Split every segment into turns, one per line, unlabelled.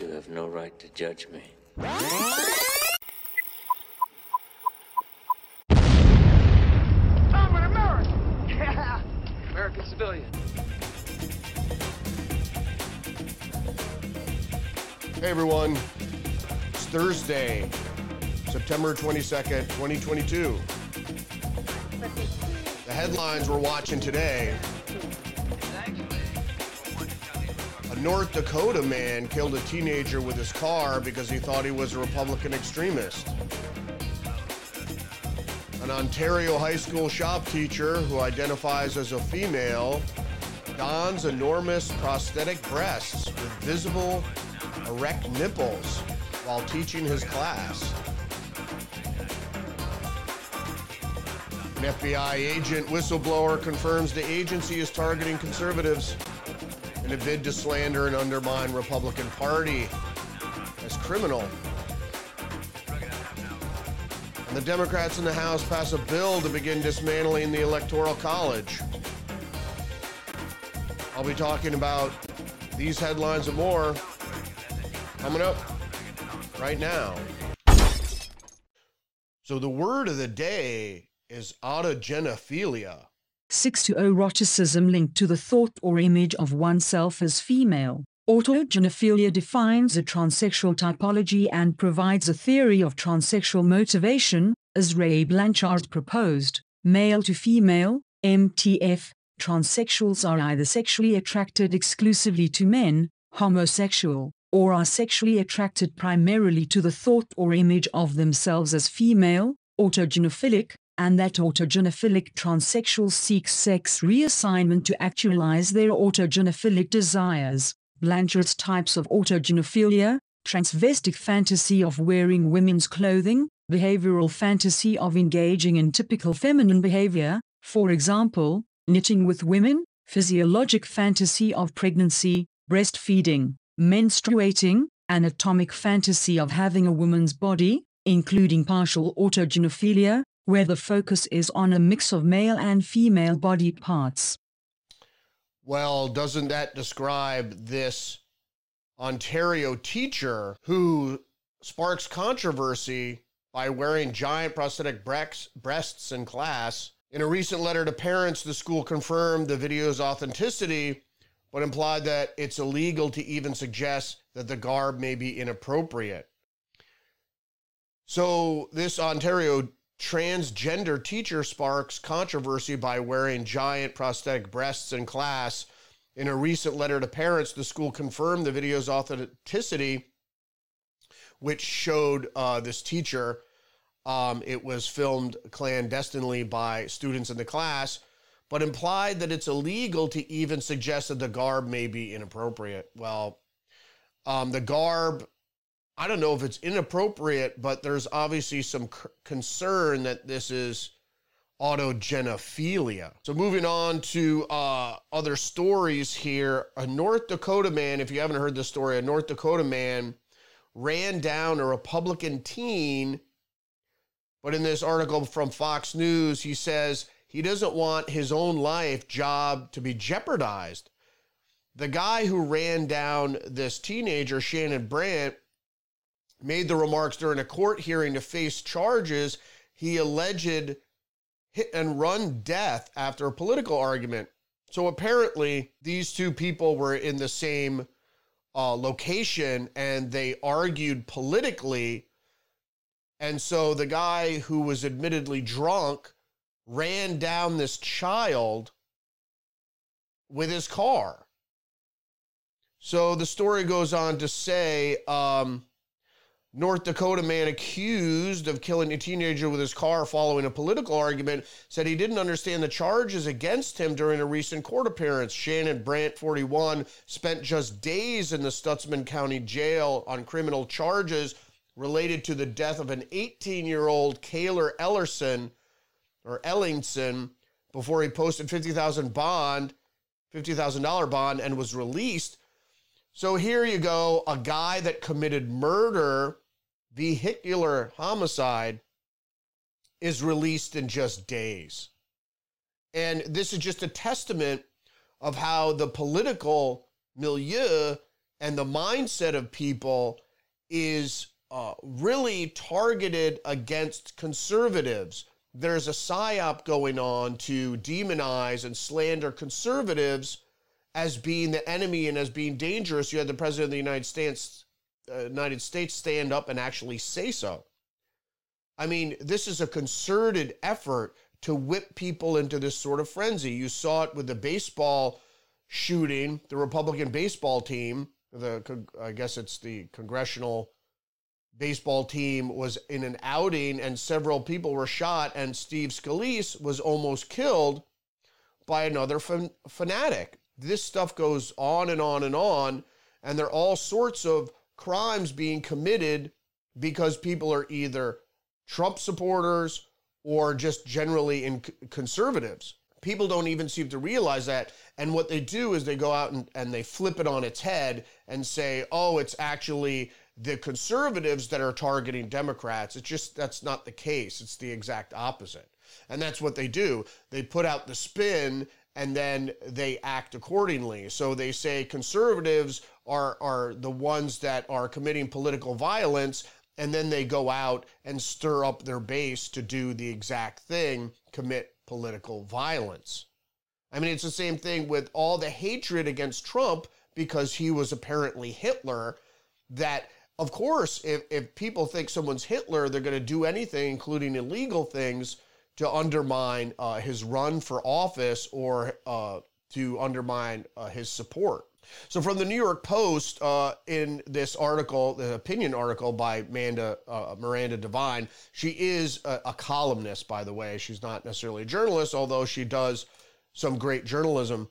You have no right to judge me.
I'm an American. Yeah, American civilian.
Hey everyone, it's Thursday, September 22nd, 2022. The headlines we're watching today North Dakota man killed a teenager with his car because he thought he was a Republican extremist. An Ontario high school shop teacher who identifies as a female dons enormous prosthetic breasts with visible erect nipples while teaching his class. An FBI agent whistleblower confirms the agency is targeting conservatives in a bid to slander and undermine Republican Party as criminal. And the Democrats in the House pass a bill to begin dismantling the Electoral College. I'll be talking about these headlines and more coming up right now. So the word of the day is autogynephilia.
6 to eroticism linked to the thought or image of oneself as female. Autogynephilia defines a transsexual typology and provides a theory of transsexual motivation, as Ray Blanchard proposed. Male to female, MTF, transsexuals are either sexually attracted exclusively to men, homosexual, or are sexually attracted primarily to the thought or image of themselves as female, autogynephilic, and that autogynephilic transsexuals seek sex reassignment to actualize their autogynephilic desires. Blanchard's types of autogynephilia, transvestic fantasy of wearing women's clothing, behavioral fantasy of engaging in typical feminine behavior, for example, knitting with women, physiologic fantasy of pregnancy, breastfeeding, menstruating, anatomic fantasy of having a woman's body, including partial autogynephilia, where the focus is on a mix of male and female body parts.
Well, doesn't that describe this Ontario teacher who sparks controversy by wearing giant prosthetic breasts in class? In a recent letter to parents, the school confirmed the video's authenticity, but implied that it's illegal to even suggest that the garb may be inappropriate. So, this Ontario transgender teacher sparks controversy by wearing giant prosthetic breasts in class. In a recent letter to parents, the school confirmed the video's authenticity, which showed uh, this teacher. Um, it was filmed clandestinely by students in the class, but implied that it's illegal to even suggest that the garb may be inappropriate. Well, um, the garb I don't know if it's inappropriate, but there's obviously some c- concern that this is autogynephilia. So moving on to uh, other stories here, a North Dakota man, if you haven't heard this story, a North Dakota man ran down a Republican teen. But in this article from Fox News, he says he doesn't want his own life job to be jeopardized. The guy who ran down this teenager, Shannon Brandt, made the remarks during a court hearing to face charges he alleged hit and run death after a political argument. So apparently, these two people were in the same uh, location and they argued politically. And so the guy who was admittedly drunk ran down this child with his car. So the story goes on to say, um, North Dakota man accused of killing a teenager with his car following a political argument said he didn't understand the charges against him during a recent court appearance. Shannon Brandt, 41, spent just days in the Stutsman County Jail on criminal charges related to the death of an 18 year old Cayler Ellerson or Ellingson before he posted 50,000 bond, $50,000 bond and was released. So here you go, a guy that committed murder vehicular homicide is released in just days. And this is just a testament of how the political milieu and the mindset of people is uh, really targeted against conservatives. There's a psyop going on to demonize and slander conservatives as being the enemy and as being dangerous. You had the president of the United States, Uh, United States, stand up and actually say so. I mean, this is a concerted effort to whip people into this sort of frenzy. You saw it with the baseball shooting, the Republican baseball team, the I guess it's the congressional baseball team was in an outing and several people were shot and Steve Scalise was almost killed by another fan- fanatic. This stuff goes on and on and on and there are all sorts of crimes being committed because people are either Trump supporters or just generally in conservatives. People don't even seem to realize that. And what they do is they go out and, and they flip it on its head and say, oh, it's actually the conservatives that are targeting Democrats. It's just that's not the case. It's the exact opposite. And that's what they do. They put out the spin and then they act accordingly. So they say conservatives are are the ones that are committing political violence and then they go out and stir up their base to do the exact thing, commit political violence. I mean, it's the same thing with all the hatred against Trump because he was apparently Hitler. That, of course, if, if people think someone's Hitler, they're going to do anything, including illegal things, to undermine uh, his run for office or uh, to undermine uh, his support. So, from the New York Post, uh, in this article, the opinion article by Amanda, uh, Miranda Devine, she is a, a, columnist, by the way. She's not necessarily a journalist, although she does some great journalism.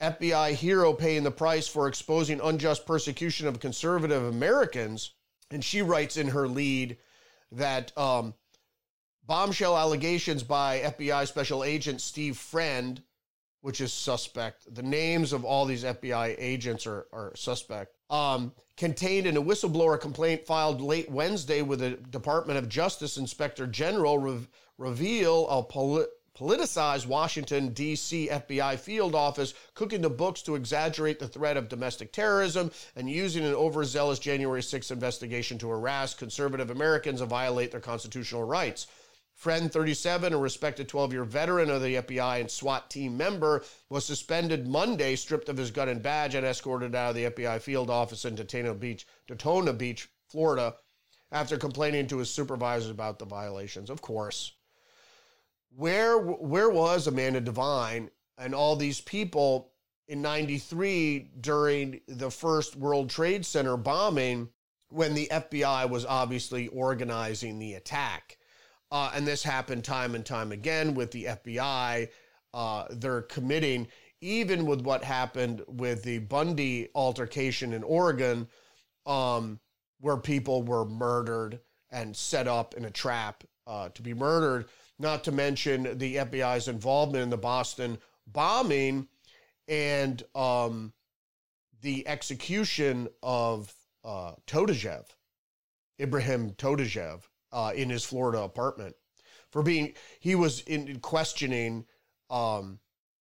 FBI hero paying the price for exposing unjust persecution of conservative Americans. And she writes in her lead that um, bombshell allegations by FBI Special Agent Steve Friend which is suspect. The names of all these FBI agents are, are suspect. Um, contained in a whistleblower complaint filed late Wednesday with the Department of Justice Inspector General re- reveal a poli- politicized Washington, D.C. FBI field office cooking the books to exaggerate the threat of domestic terrorism and using an overzealous January 6 investigation to harass conservative Americans and violate their constitutional rights. Friend 37, a respected 12 year veteran of the FBI and SWAT team member, was suspended Monday, stripped of his gun and badge, and escorted out of the FBI field office in Daytona Beach, Daytona Beach, Florida, after complaining to his supervisors about the violations. Of course. Where, where was Amanda Devine and all these people in 93 during the first World Trade Center bombing when the FBI was obviously organizing the attack? Uh, and this happened time and time again with the FBI. Uh, they're committing, even with what happened with the Bundy altercation in Oregon, um, where people were murdered and set up in a trap uh, to be murdered, not to mention the FBI's involvement in the Boston bombing and um, the execution of uh, Todashev, Ibrahim Todashev, uh, in his Florida apartment for being he was in questioning um,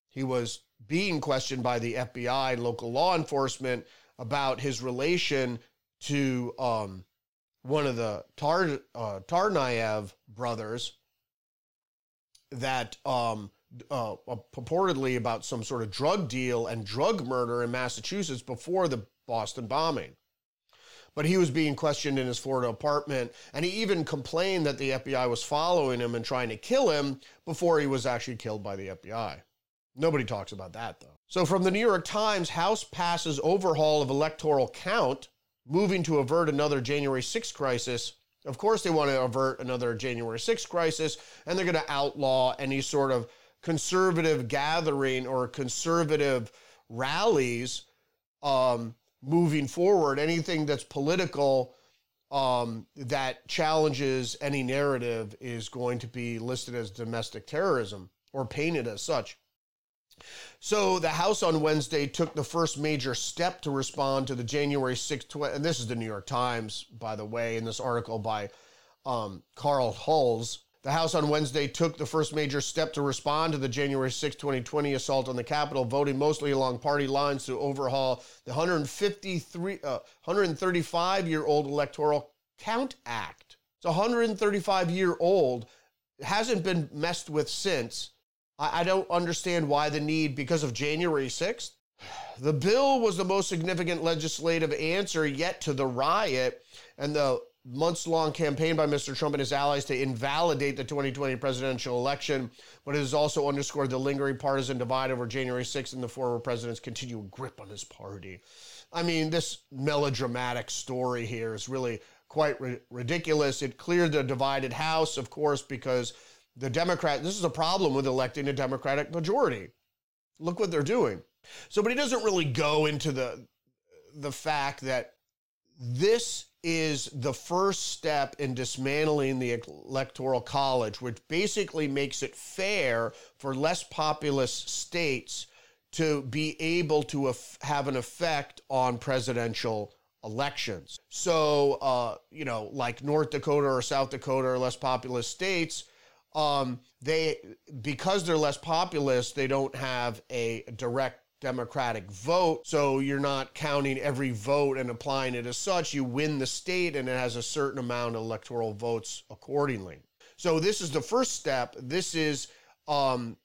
he was being questioned by the FBI and local law enforcement about his relation to um, one of the Tar uh, Tsarnaev brothers that um, uh, purportedly about some sort of drug deal and drug murder in Massachusetts before the Boston bombing but he was being questioned in his Florida apartment. And he even complained that the FBI was following him and trying to kill him before he was actually killed by the FBI. Nobody talks about that, though. So, from the New York Times, House passes overhaul of electoral count, moving to avert another January 6th crisis. Of course, they want to avert another January 6th crisis, and they're going to outlaw any sort of conservative gathering or conservative rallies um, moving forward, anything that's political um, that challenges any narrative is going to be listed as domestic terrorism or painted as such. So the House on Wednesday took the first major step to respond to the January 6th, and this is the New York Times, by the way, in this article by um, Carl Hulse. The House on Wednesday took the first major step to respond to the January 6, 2020 assault on the Capitol, voting mostly along party lines to overhaul the 153, uh, 135 year old Electoral Count Act. It's 135 year old, it hasn't been messed with since. I, I don't understand why the need because of January 6th. The bill was the most significant legislative answer yet to the riot and the months long campaign by Mr. Trump and his allies to invalidate the 2020 presidential election, but it has also underscored the lingering partisan divide over January 6th and the former president's continued grip on his party. I mean, this melodramatic story here is really quite ri- ridiculous. It cleared the divided House, of course, because the Democrat, this is a problem with electing a Democratic majority. Look what they're doing. So, but he doesn't really go into the the fact that this is the first step in dismantling the electoral college, which basically makes it fair for less populous states to be able to af- have an effect on presidential elections. So, uh, you know, like North Dakota or South Dakota or less populous states, um, they because they're less populous, they don't have a direct Democratic vote. So you're not counting every vote and applying it as such. You win the state and it has a certain amount of electoral votes accordingly. So this is the first step. This is, um,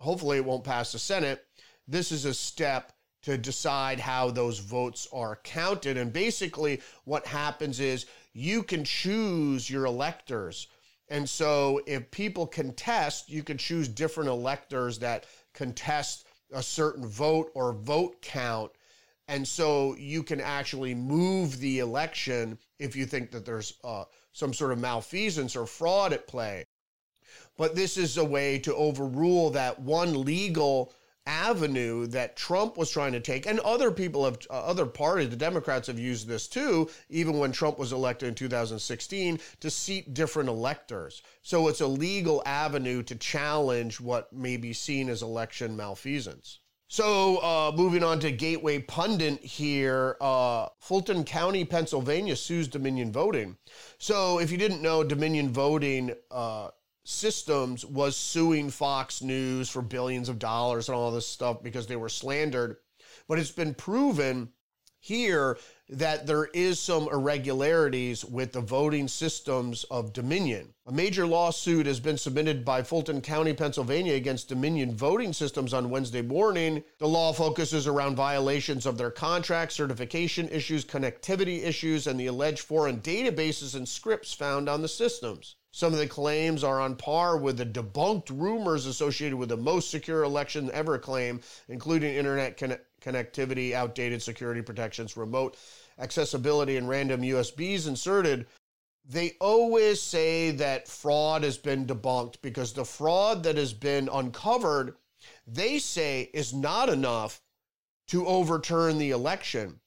hopefully, it won't pass the Senate. This is a step to decide how those votes are counted. And basically, what happens is you can choose your electors. And so, if people contest, you can choose different electors that contest a certain vote or vote count. And so you can actually move the election if you think that there's uh, some sort of malfeasance or fraud at play. But this is a way to overrule that one legal avenue that Trump was trying to take, and other people have, uh, other parties, the Democrats have used this too, even when Trump was elected in 2016, to seat different electors. So it's a legal avenue to challenge what may be seen as election malfeasance. So, uh, moving on to Gateway Pundit here, uh, Fulton County, Pennsylvania sues Dominion Voting. So, if you didn't know, Dominion Voting uh, Systems was suing Fox News for billions of dollars and all this stuff because they were slandered. But it's been proven here that there is some irregularities with the voting systems of Dominion. A major lawsuit has been submitted by Fulton County, Pennsylvania against Dominion voting systems on Wednesday morning. The law focuses around violations of their contract, certification issues, connectivity issues, and the alleged foreign databases and scripts found on the systems. Some of the claims are on par with the debunked rumors associated with the most secure election ever claim, including internet conne- connectivity, outdated security protections, remote accessibility, and random USBs inserted. They always say that fraud has been debunked because the fraud that has been uncovered, they say, is not enough to overturn the election.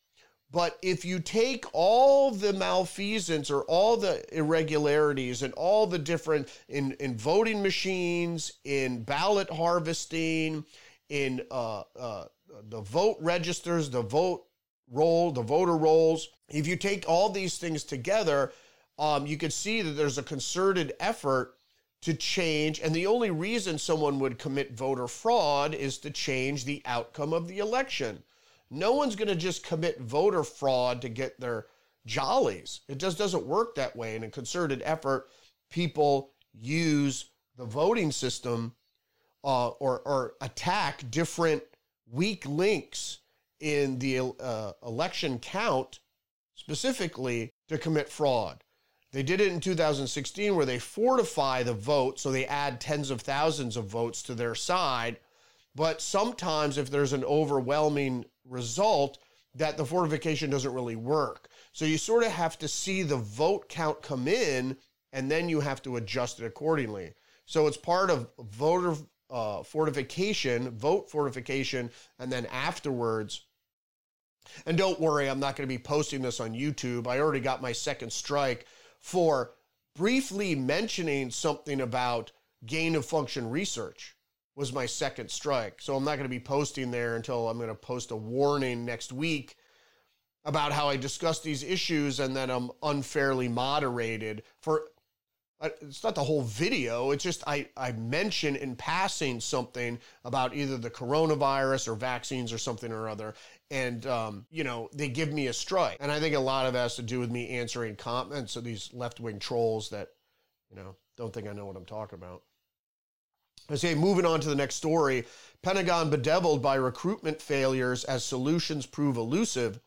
But if you take all the malfeasance or all the irregularities and all the different in, in voting machines, in ballot harvesting, in uh, uh, the vote registers, the vote roll, the voter rolls, if you take all these things together, um, you can see that there's a concerted effort to change. And the only reason someone would commit voter fraud is to change the outcome of the election. No one's going to just commit voter fraud to get their jollies. It just doesn't work that way. In a concerted effort, people use the voting system uh, or, or attack different weak links in the uh, election count specifically to commit fraud. They did it in 2016 where they fortify the vote, so they add tens of thousands of votes to their side. But sometimes, if there's an overwhelming result, that the fortification doesn't really work. So you sort of have to see the vote count come in, and then you have to adjust it accordingly. So it's part of voter uh, fortification, vote fortification, and then afterwards. And don't worry, I'm not going to be posting this on YouTube. I already got my second strike for briefly mentioning something about gain of function research was my second strike. So I'm not going to be posting there until I'm going to post a warning next week about how I discuss these issues and then I'm unfairly moderated for it's not the whole video. It's just I, I mention in passing something about either the coronavirus or vaccines or something or other. And, um, you know, they give me a strike. And I think a lot of it has to do with me answering comments of these left wing trolls that, you know, don't think I know what I'm talking about. I say, moving on to the next story Pentagon bedeviled by recruitment failures as solutions prove elusive.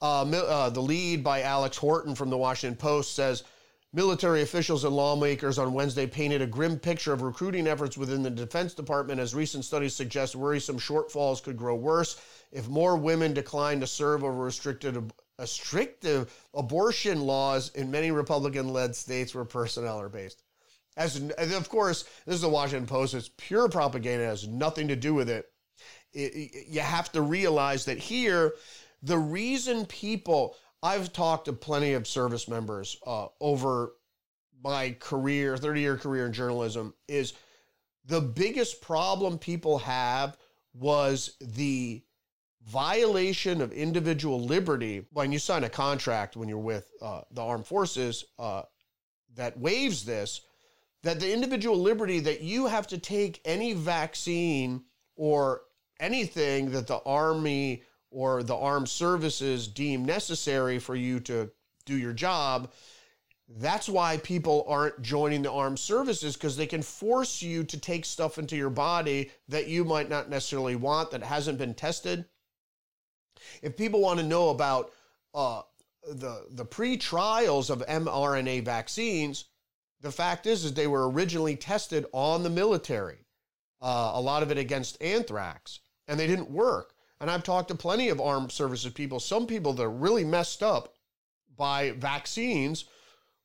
Uh, uh, the lead by Alex Horton from the Washington Post says military officials and lawmakers on Wednesday painted a grim picture of recruiting efforts within the Defense Department as recent studies suggest worrisome shortfalls could grow worse if more women decline to serve over restricted restrictive abortion laws in many Republican-led states where personnel are based. As of course, this is the Washington Post. It's pure propaganda. It has nothing to do with it. It- it- You have to realize that here, the reason people. I've talked to plenty of service members uh, over my career, thirty-year career in journalism. Is the biggest problem people have was the violation of individual liberty when you sign a contract when you're with uh, the armed forces uh, that waives this that the individual liberty that you have to take any vaccine or anything that the army or the armed services deem necessary for you to do your job that's why people aren't joining the armed services because they can force you to take stuff into your body that you might not necessarily want that hasn't been tested. If people want to know about uh, the the pre-trials of mRNA vaccines, the fact is is they were originally tested on the military, uh, a lot of it against anthrax, and they didn't work. And I've talked to plenty of armed services people, some people that are really messed up by vaccines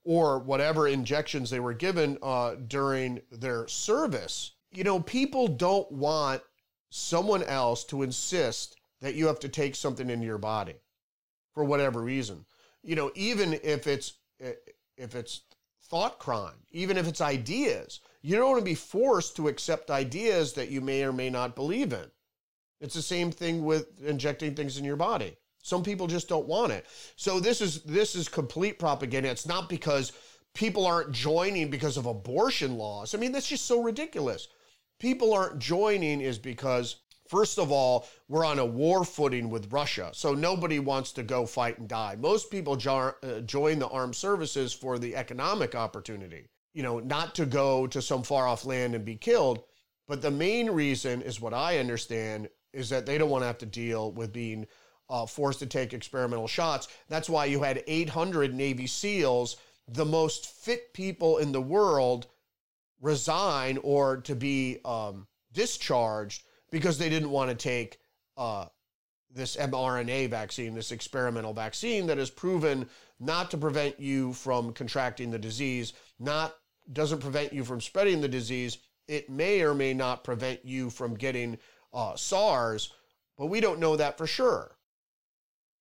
or whatever injections they were given uh, during their service. You know, people don't want someone else to insist that you have to take something into your body for whatever reason. You know, even if it's if it's thought crime, even if it's ideas, you don't want to be forced to accept ideas that you may or may not believe in. It's the same thing with injecting things in your body. Some people just don't want it. So this is this is complete propaganda. It's not because people aren't joining because of abortion laws. I mean, that's just so ridiculous. People aren't joining is because First of all, we're on a war footing with Russia, so nobody wants to go fight and die. Most people jo- uh, join the armed services for the economic opportunity, you know, not to go to some far off land and be killed. But the main reason is what I understand is that they don't want to have to deal with being uh, forced to take experimental shots. That's why you had 800 Navy SEALs, the most fit people in the world, resign or to be um, discharged because they didn't want to take uh, this mRNA vaccine, this experimental vaccine that is proven not to prevent you from contracting the disease, not doesn't prevent you from spreading the disease. It may or may not prevent you from getting uh, SARS, but we don't know that for sure.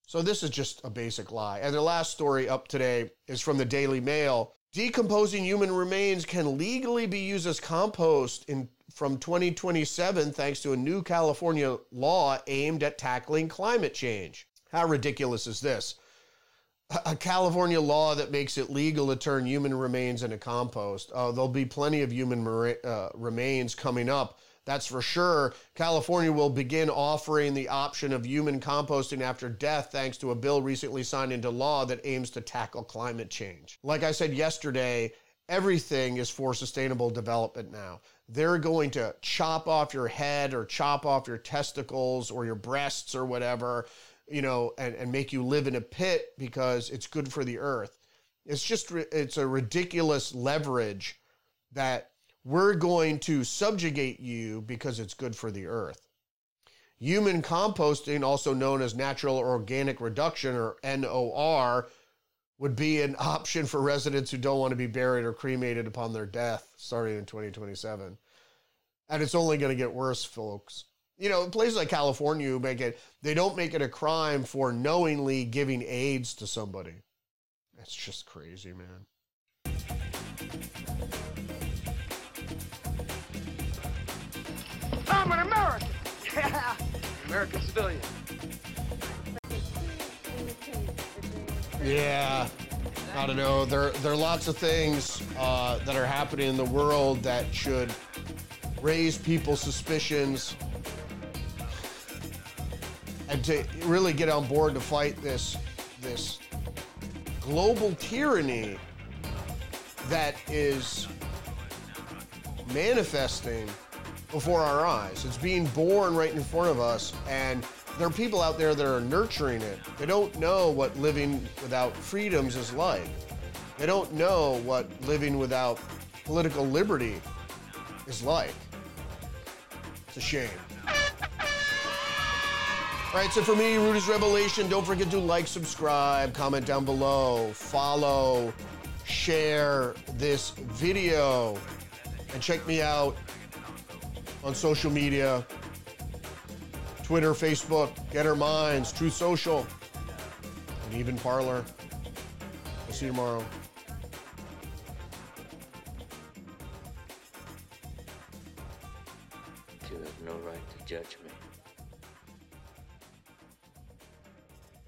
So this is just a basic lie. And the last story up today is from the Daily Mail. Decomposing human remains can legally be used as compost in from 2027 thanks to a new California law aimed at tackling climate change. How ridiculous is this? A California law that makes it legal to turn human remains into compost. Uh, there'll be plenty of human uh, remains coming up. That's for sure. California will begin offering the option of human composting after death thanks to a bill recently signed into law that aims to tackle climate change. Like I said yesterday, everything is for sustainable development now. They're going to chop off your head or chop off your testicles or your breasts or whatever, you know, and, and make you live in a pit because it's good for the earth. It's just, it's a ridiculous leverage that we're going to subjugate you because it's good for the earth. Human composting, also known as natural organic reduction or NOR, would be an option for residents who don't want to be buried or cremated upon their death starting in 2027. And it's only going to get worse, folks. You know, places like California make it, they don't make it a crime for knowingly giving AIDS to somebody. That's just crazy, man.
I'm an American. Yeah. American civilian.
Yeah. I don't know. There, there are lots of things uh, that are happening in the world that should raise people's suspicions and to really get on board to fight this this global tyranny that is manifesting before our eyes. It's being born right in front of us, and there are people out there that are nurturing it. They don't know what living without freedoms is like. They don't know what living without political liberty is like. It's a shame. All right, so for me, Rudy's Revelation, don't forget to like, subscribe, comment down below, follow, share this video, and check me out on social media Twitter, Facebook, Gettr Minds, Truth Social, and even Parler. I'll see you tomorrow.
You